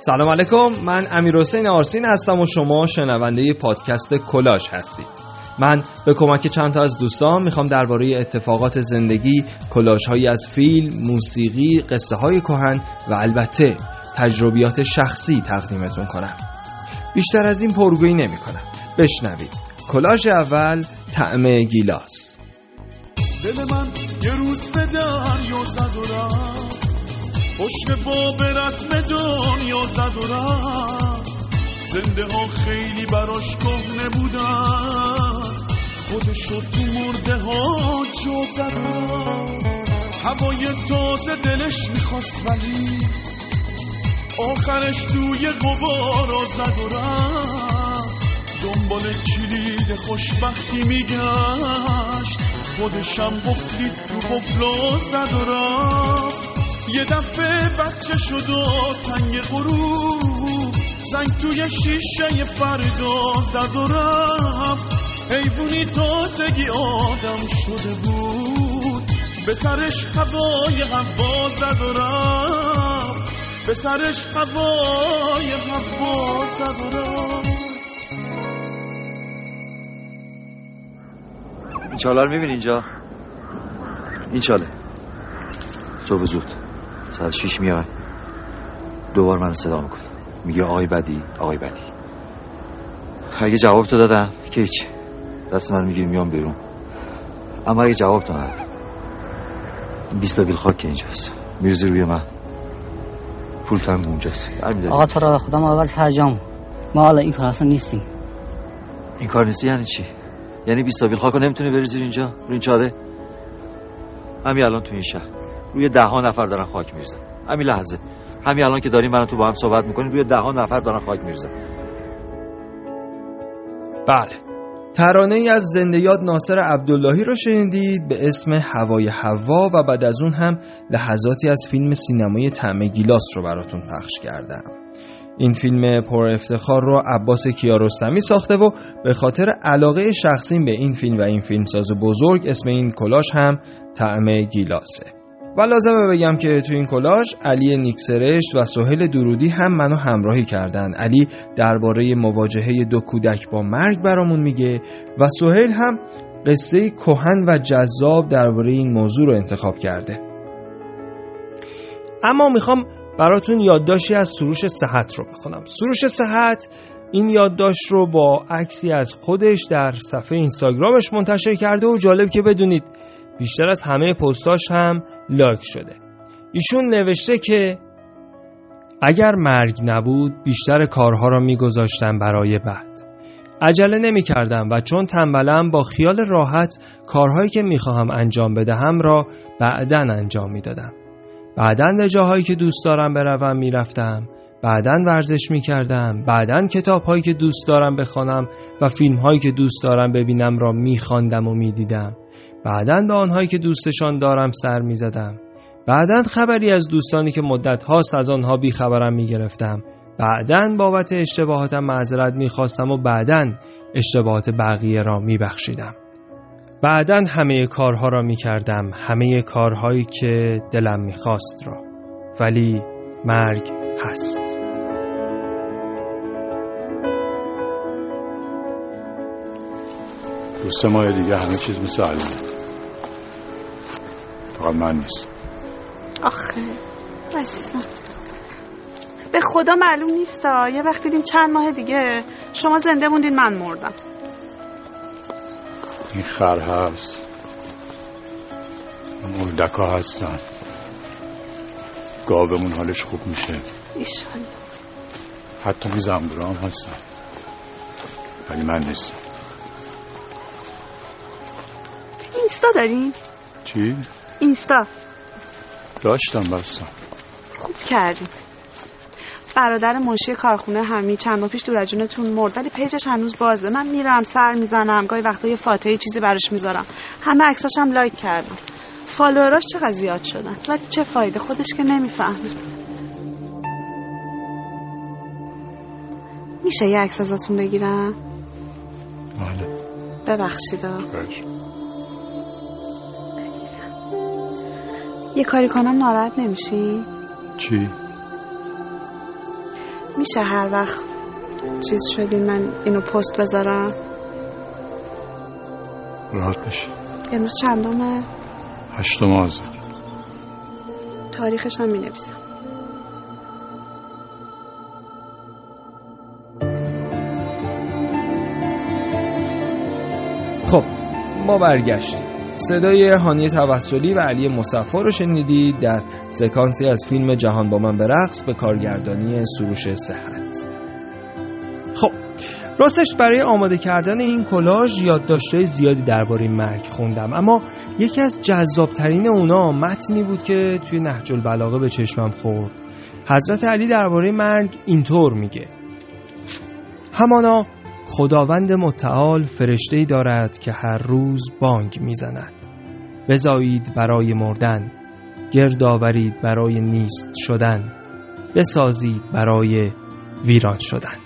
سلام علیکم. من امیر حسین آرسین هستم و شما شنونده پادکست کلاش هستید. من به کمک چند تا از دوستان می‌خوام درباره اتفاقات زندگی کلاش هایی از فیلم، موسیقی، قصه های کهن و البته تجربیات شخصی تقدیمتون کنم. بیشتر از این پرگویی نمی کنم بشنوید. کلاژ اول طعم گیلاس. دل من یه روز به دریا زد و پشت باب رسم دنیا زد و زنده ها خیلی براش کهنه بودن. خودشو تو مرده ها جا زد و هوای تازه دلش می‌خواست ولی آخرش توی غبارا زد و دنبال کلید خوشبختی میگشت. خودشم بفلید رو بفلا زد و رفت. یه دفعه بچه شد و تنگ غروب. زنگ توی شیشه فردا زد و رفت. حیوونی تازگی آدم شده بود. به سرش هوای هوا زد و رفت. به سرش هوای هوا زد و رفت. این چاله رو می‌بینی اینجا؟ این چاله. صبح زود. ساعت شیش میاد دوبار من صدا می‌کنه میگه آقای بدی آقای بدی. اگه جواب تو دادم که هیچ. دست من می‌گیری میام بیرون. اما اگه جواب تو ندادم بیستا بیل خاک اینجاست. میرزی روی من. پول تنگ اونجاست. آقا تو را خدا ما اول سرجام ما حالا این کار اصلا نیستیم. این کار نیستی؟ یعنی چی؟ یعنی بیستا بیل خاک رو نمی‌تونی بریزی اینجا؟ روی این چاده همین الان تو این شهر. روی ده ها نفر دارن خاک میرزن همین لحظه. همین الان که داریم من تو با هم صحبت می‌کنیم روی ده ها نفر دارن خاک میرزن بله. ترانه ای از زنده یاد ناصر عبداللهی رو شنیدید به اسم هوای هوا و بعد از اون هم لحظاتی از فیلم سینمایی طعم گیلاس رو براتون پخش کردم. این فیلم پر افتخار رو عباس کیارستمی ساخته و به خاطر علاقه شخصیم به این فیلم و این فیلمساز بزرگ اسم این کلاش هم طعم گیلاسه. و لازمه بگم که تو این کلاژ علی نیکسرشت و سهیل درودی هم منو همراهی کردن. علی درباره مواجهه دو کودک با مرگ برامون میگه و سهیل هم قصه کهن و جذاب درباره این موضوع رو انتخاب کرده. اما می‌خوام براتون یادداشتی از سروش صحت رو بخونم. سروش صحت این یادداشت رو با عکسی از خودش در صفحه اینستاگرامش منتشر کرده و جالب که بدونید بیشتر از همه پستاش هم لایک شده. ایشون نوشته که اگر مرگ نبود بیشتر کارها را میگذاشتم برای بعد. عجله نمی کردم و چون تنبلم با خیال راحت کارهایی که می‌خواهم انجام بدهم را بعدا انجام می‌دادم. بعدا به جاهایی که دوست دارم بروم می‌رفتم بعدا ورزش می‌کردم بعدا کتاب هایی که دوست دارم بخوانم و فیلم هایی که دوست دارم ببینم را میخواندم و می‌دیدم. بعدا به آنهایی که دوستشان دارم سر می زدم. بعدا خبری از دوستانی که مدت هاست از آنها بی خبرم می گرفتم. بعدا بابت اشتباهاتم معذرت می خواستم و بعدا اشتباهات بقیه را می بخشیدم. بعدا همه کارها را می کردم همه کارهایی که دلم می خواست را ولی مرگ هست دو سه ماه دیگه همه چیز مثل الانه فقط من نیست. آخه عزیزم. به خدا معلوم نیست یه وقت دیدیم چند ماه دیگه. شما زنده موندین من مردم. این خر هست. مردک ها هستن. گاومون حالش خوب میشه. ایشان حتی زنبورا هم هستن. ولی من نیستم. اینستا داریم؟ چی؟ اینستا. داشتم بستم خوب کردیم برادر منشی کارخونه همی چند ماه پیش دور جونتون مرد ولی page ش هنوز بازه. من میرم سر می‌زنم گاهی وقتا یه فاتحه چیزی براش می‌ذارم. همه عکساش هم like کردم. follower اش چقدر زیاد شدن؟ ولی چه فایده؟ خودش که نمی‌فهمه. میشه یه عکس ازتون بگیرم؟ بله. ببخشید یه کاری کنم ناراحت نمیشی؟ چی؟ میشه هر وقت چیز شدین من اینو پست بذارم؟ راحت بشی. امروز چندمه؟ هشتم آذر. تاریخش هم می‌نویسم. خب ما برگشتیم. صدای هانی توسلی و علی مصفا رو شنیدید در سکانسی از فیلم جهان با من به به کارگردانی سروش صحت. خب راستش برای آماده کردن این کلاژ یادداشت‌های زیادی درباره مرگ خوندم اما یکی از جذابترین اونا متنی بود که توی نهج البلاغه به چشمم خورد. حضرت علی درباره مرگ اینطور میگه. همانا خداوند متعال فرشته‌ای دارد که هر روز بانگ می‌زند. بزایید برای مردن گرد آورید برای نیست شدن بسازید برای ویران شدن.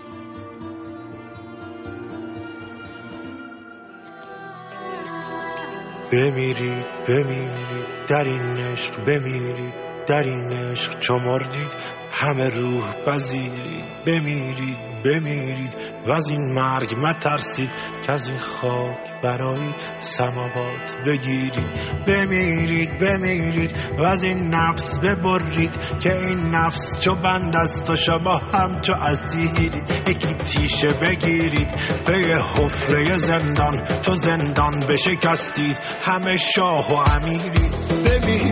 بمیرید بمیرید در این عشق بمیرید در این عشق چو مردید همه روح پذیرید بمیرید. بمیرید و از این مرگ مترسید که از این خاک برای سماوات بگیرید. بمیرید بمیرید و از این نفس ببرید که این نفس چو بند است و شما هم چو اسیرید. یکی تیشه بگیرید به حفره زندان چو زندان بشکستید. همه شاه و امیرید. بمیرید.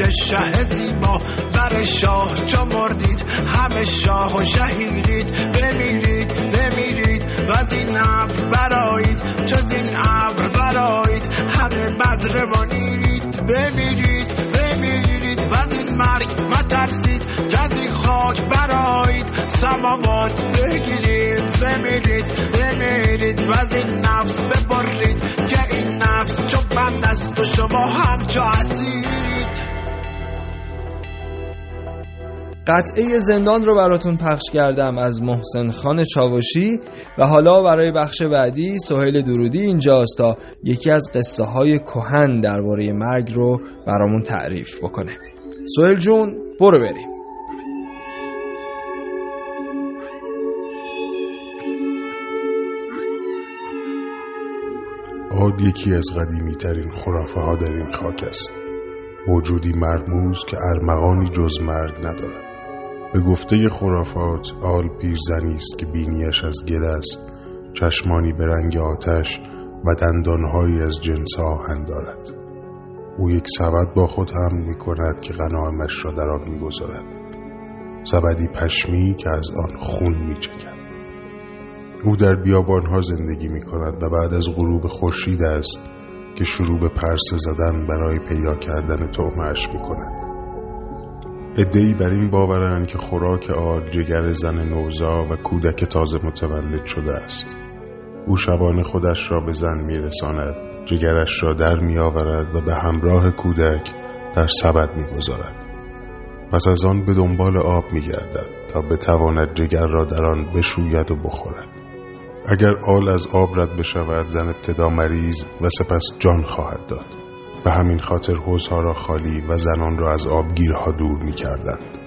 پیش شه زیبا. بر شاه چو مردید همه شاه و شهیدید. بمیرید بمیرید و از این ابر برایید جز این ابر برایید همه بدر و نیرید بمیرید بمیرید و از این مرگ مترسید از این خاک برایید سماوات بگیرید. بمیرید بمیرید و از این نفس ببرید. که این نفس چو بند است و شما هم چو اسیرید قطعه زندان رو براتون پخش کردم از محسن خان چاوشی و حالا برای بخش بعدی سهیل درودی اینجاست تا یکی از قصه های کهن درباره مرگ رو برامون تعریف بکنه. سهیل جون برو بریم. آد یکی از قدیمی ترین خرافه ها در این خاک است. موجودی مرموز که ارمغانی جز مرگ ندارد. به گفته خرافات آل پیرزنی است که بینیش از گل است چشمانی به رنگ آتش و دندانهایی از جنس آهن دارد. او یک سبد با خود هم می کند که غنایمش را در آن می گذارد سبدی پشمی که از آن خون می چکد او در بیابانها زندگی می کند و بعد از غروب خورشید است که شروع به پرسه زدن برای پیدا کردن تومش می کند ادهی بر این باورند که خوراک آل جگر زن نوزا و کودک تازه متولد شده است. او شبان خودش را به زن میرساند جگرش را در میآورد و به همراه کودک در سبد می‌گذارد. پس از آن به دنبال آب میگردد تا بتواند جگر را در آن بشوید و بخورد. اگر آل از آب رد بشود زن ابتدا مریض و سپس جان خواهد داد. به همین خاطر حوزها را خالی و زنان را از آبگیرها دور می کردند.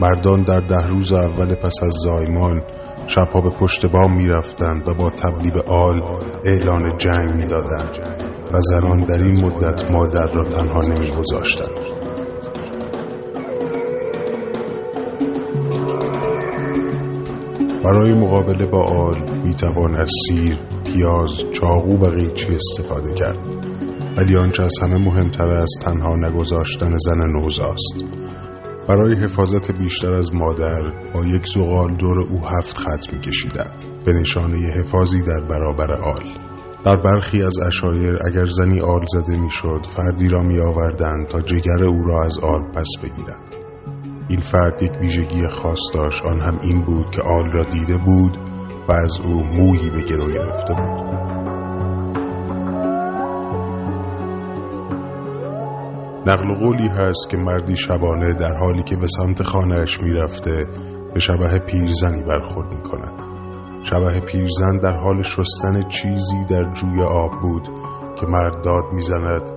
مردان در ده روز اول پس از زایمان شبها به پشت بام می رفتند و با تبلیب آل اعلان جنگ می دادند و زنان در این مدت مادر را تنها نمی گذاشتند. برای مقابله با آل می توان از سیر، پیاز، چاقو و قیچی استفاده کرد ولی آنچه از همه مهمتر است تنها نگذاشتن زن نوزاست. برای حفاظت بیشتر از مادر با یک زغال دور او هفت خط می کشیدن به نشانه حفاظی در برابر آل. در برخی از اشایر اگر زنی آل زده می شد فردی را می آوردن تا جگر او را از آل پس بگیرد. این فرد یک ویژگی خاص داشت. آن هم این بود که آل را دیده بود و از او موهی به گرو گرفته بود. نقل قولی هست که مردی شبانه در حالی که به سمت خانهش می‌رفته به شبه پیرزنی برخورد می کند. شبه پیرزن در حال شستن چیزی در جوی آب بود که مرد داد می‌زند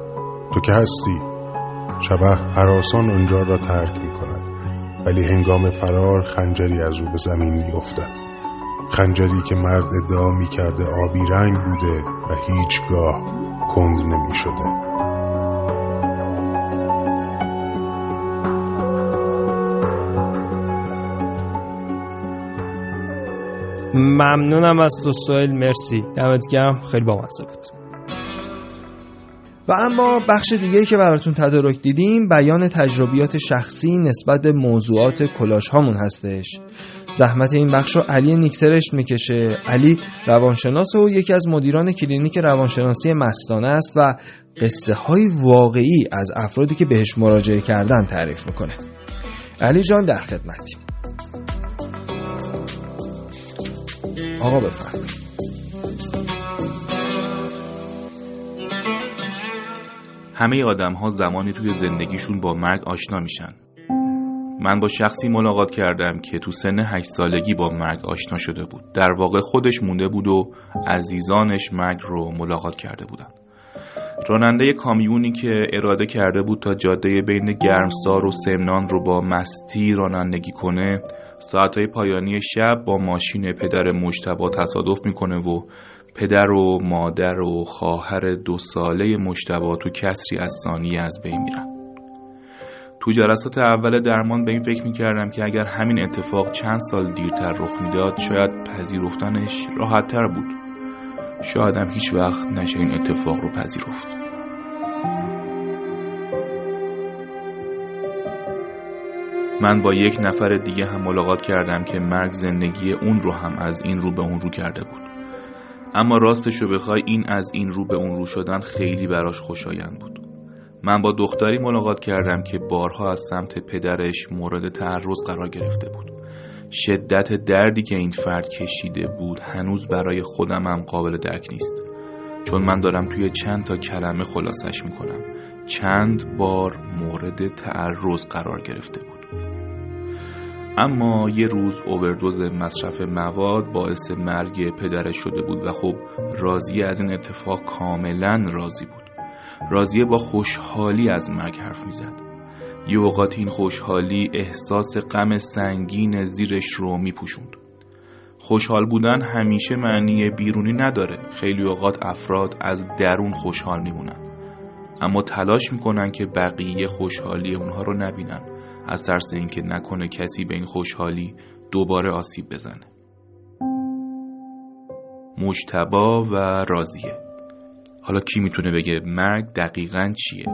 تو که هستی شبه حراسان آنجا را ترک می کند ولی هنگام فرار خنجری از او به زمین می افتد. خنجری که مرد ادعا می کرده آبی رنگ بوده و هیچگاه کند نمی شده. ممنونم از تو سویل مرسی. دمت گرم. خیلی بامزه بود. و اما بخش دیگه که براتون تدارک دیدیم بیان تجربیات شخصی نسبت به موضوعات کلاش هامون هستش. زحمت این بخش رو علی نیکسرشت می‌کشه. علی روانشناس و یکی از مدیران کلینیک روانشناسی مستانه است و قصه های واقعی از افرادی که بهش مراجعه کردن تعریف می‌کنه. علی جان در خدمتیم آقا بفرم همه آدم ها زمانی توی زندگیشون با مرگ آشنا میشن. من با شخصی ملاقات کردم که تو سن هشت سالگی با مرگ آشنا شده بود. در واقع خودش مونده بود و عزیزانش مرگ رو ملاقات کرده بودن. راننده کامیونی که اراده کرده بود تا جاده بین گرمسار و سمنان رو با مستی رانندگی کنه ساعتهای پایانی شب با ماشین پدر مجتبا تصادف می‌کنه و پدر و مادر و خواهر دو ساله مجتبا تو کسری از ثانیه از بین میرن. تو جلسات اول درمان به این فکر می‌کردم که اگر همین اتفاق چند سال دیرتر رخ می‌داد شاید پذیرفتنش راحت تر بود شایدم هیچ وقت نشه این اتفاق رو پذیرفت. من با یک نفر دیگه هم ملاقات کردم که مرگ زندگی اون رو هم از این رو به اون رو کرده بود. اما راستش رو بخوای این از این رو به اون رو شدن خیلی براش خوشایند بود. من با دختری ملاقات کردم که بارها از سمت پدرش مورد تعرض قرار گرفته بود. شدت دردی که این فرد کشیده بود هنوز برای خودم هم قابل درک نیست. چون من دارم توی چند تا کلمه خلاصش می‌کنم. چند بار مورد تعرض قرار گرفته بود. اما یه روز اووردوز مصرف مواد باعث مرگ پدرش شده بود و خب راضیه از این اتفاق کاملا راضی بود. راضیه با خوشحالی از مرگ حرف می‌زد. یه اوقات این خوشحالی احساس غم سنگین زیرش رو میپوشوند. خوشحال بودن همیشه معنی بیرونی نداره. خیلی اوقات افراد از درون خوشحال میمونن. اما تلاش می‌کنن که بقیه خوشحالی اونها رو نبینن. از ترس اینکه نکنه کسی به این خوشحالی دوباره آسیب بزنه. مجتبا و راضیه. حالا کی می‌تونه بگه مرگ دقیقا چیه؟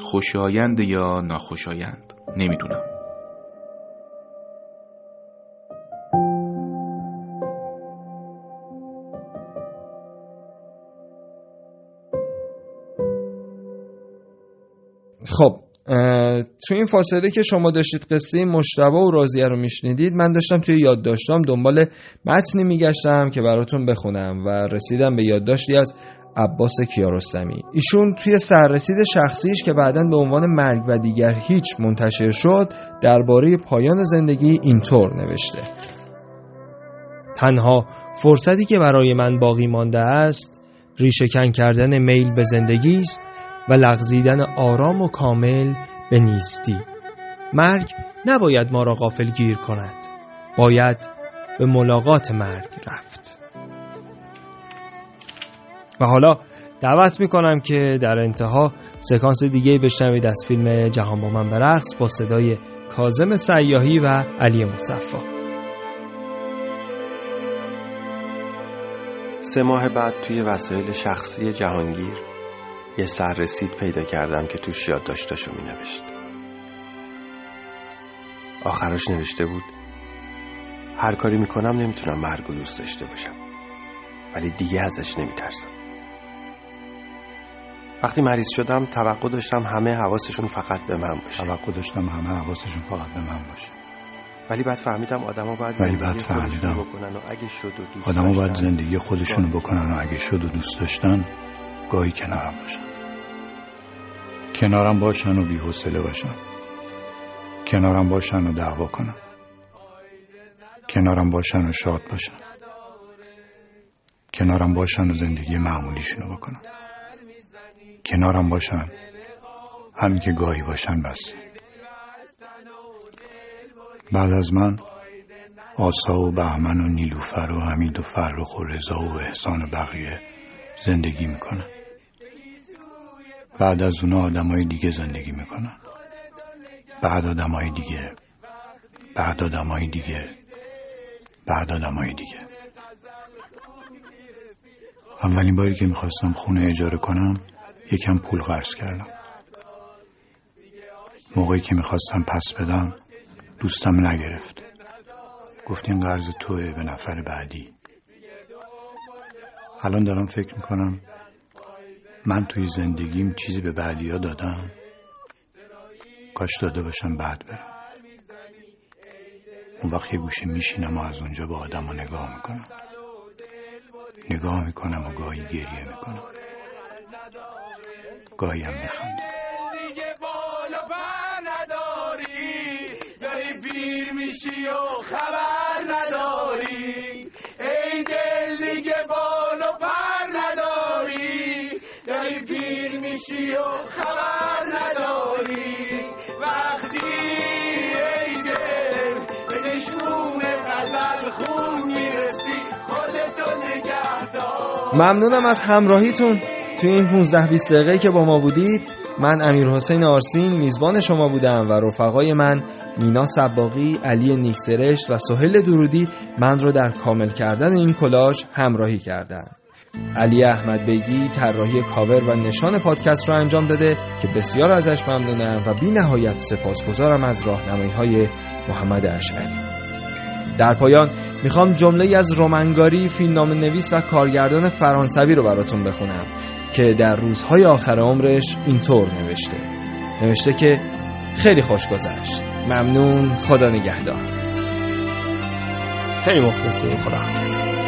خوشایند یا ناخوشایند؟ نمی‌دونم. خب تو این فاصله که شما داشتید قصه مشتبه و راضیه رو میشنیدید من داشتم توی یادداشتام دنبال متنی میگشتم که براتون بخونم و رسیدم به یادداشتی از عباس کیارستمی. ایشون توی سررسید شخصیش که بعدا به عنوان مرگ و دیگر هیچ منتشر شد درباره پایان زندگی اینطور نوشته. تنها فرصتی که برای من باقی مانده است ریشهکن کردن میل به زندگی است و لغزیدن آرام و کامل به نیستی. مرگ نباید ما را غافل گیر کند. باید به ملاقات مرگ رفت. و حالا دعوت می‌کنم که در انتها سکانس دیگه بشنوید از فیلم جهان با من برقص با صدای کازم سیاهی و علی مصفا سه ماه بعد توی وسایل شخصی جهانگیر یه سررسید پیدا کردم که توش یادداشتاشو می نوشت آخرش نوشته بود هر کاری می‌کنم نمی‌تونم مرگ و دوست داشته باشم ولی دیگه ازش نمیترسم. وقتی مریض شدم توقع داشتم همه حواسشون فقط به من باشه. توقع داشتم همه حواسشون فقط به من باشه. ولی بعد فهمیدم آدما باید ولی بعد فهمیدم بکنن و اگه شد و دوست آدما باید زندگی خودشونو بکنن و اگه شد و دوست داشتن گاهی کنارم باشن. کنارم باشن و بی‌حوصله باشن. کنارم باشن و دعوا کنن. کنارم باشن و شاد باشن. کنارم باشن و زندگی معمولیشونو بکنن. کنارم باشن. همین که گاهی باشن بس. بعد از من آسا و بهمن و نیلوفر و حمید و فرخ و رضا و احسان و بقیه زندگی می‌کنن. بعد از اونا آدمای دیگه زندگی می‌کنن. بعد آدمای دیگه. بعد آدمای دیگه. بعد آدمای دیگه. اولین باری که می‌خواستم خونه اجاره کنم یکم پول قرض کردم. موقعی که می‌خواستم پس بدم دوستم نگرفت. گفت این قرض توه به نفر بعدی. الان دارم فکر می‌کنم من توی زندگیم چیزی به بعدی ها دادم. کاش داده باشم بعد برم. اون وقت یه گوشه میشینم و از اونجا به آدم نگاه می‌کنم. نگاه می‌کنم و گاهی گریه می‌کنم. گاهی هم میخندم. پیر میشی و خبر میشی و خبر نداری. وقتی ای دل به دشمون غزل خون می‌رسی خودتو نگهدار. ممنونم از همراهیتون. توی این 15 20 دقیقه که با ما بودید من امیر حسین آرسین میزبان شما بودم و رفقای من مینا سباقی، علی نیکسرشت و سهل درودی من رو در کامل کردن این کلاژ همراهی کردند. علی احمد بیگی طراحی کاور و نشان پادکست رو انجام داده که بسیار ازش ممنونم و بی نهایت سپاسگزارم از راهنمایی های محمد اشعری. در پایان می‌خوام جمله از رومنگاری فیلمنامه نویس و کارگردان فرانسوی رو براتون بخونم که در روزهای آخر عمرش اینطور نوشته. نوشته که خیلی خوش گذشت. ممنون. خدا نگهدار. خیلی مخلصیم. خدا حافظ.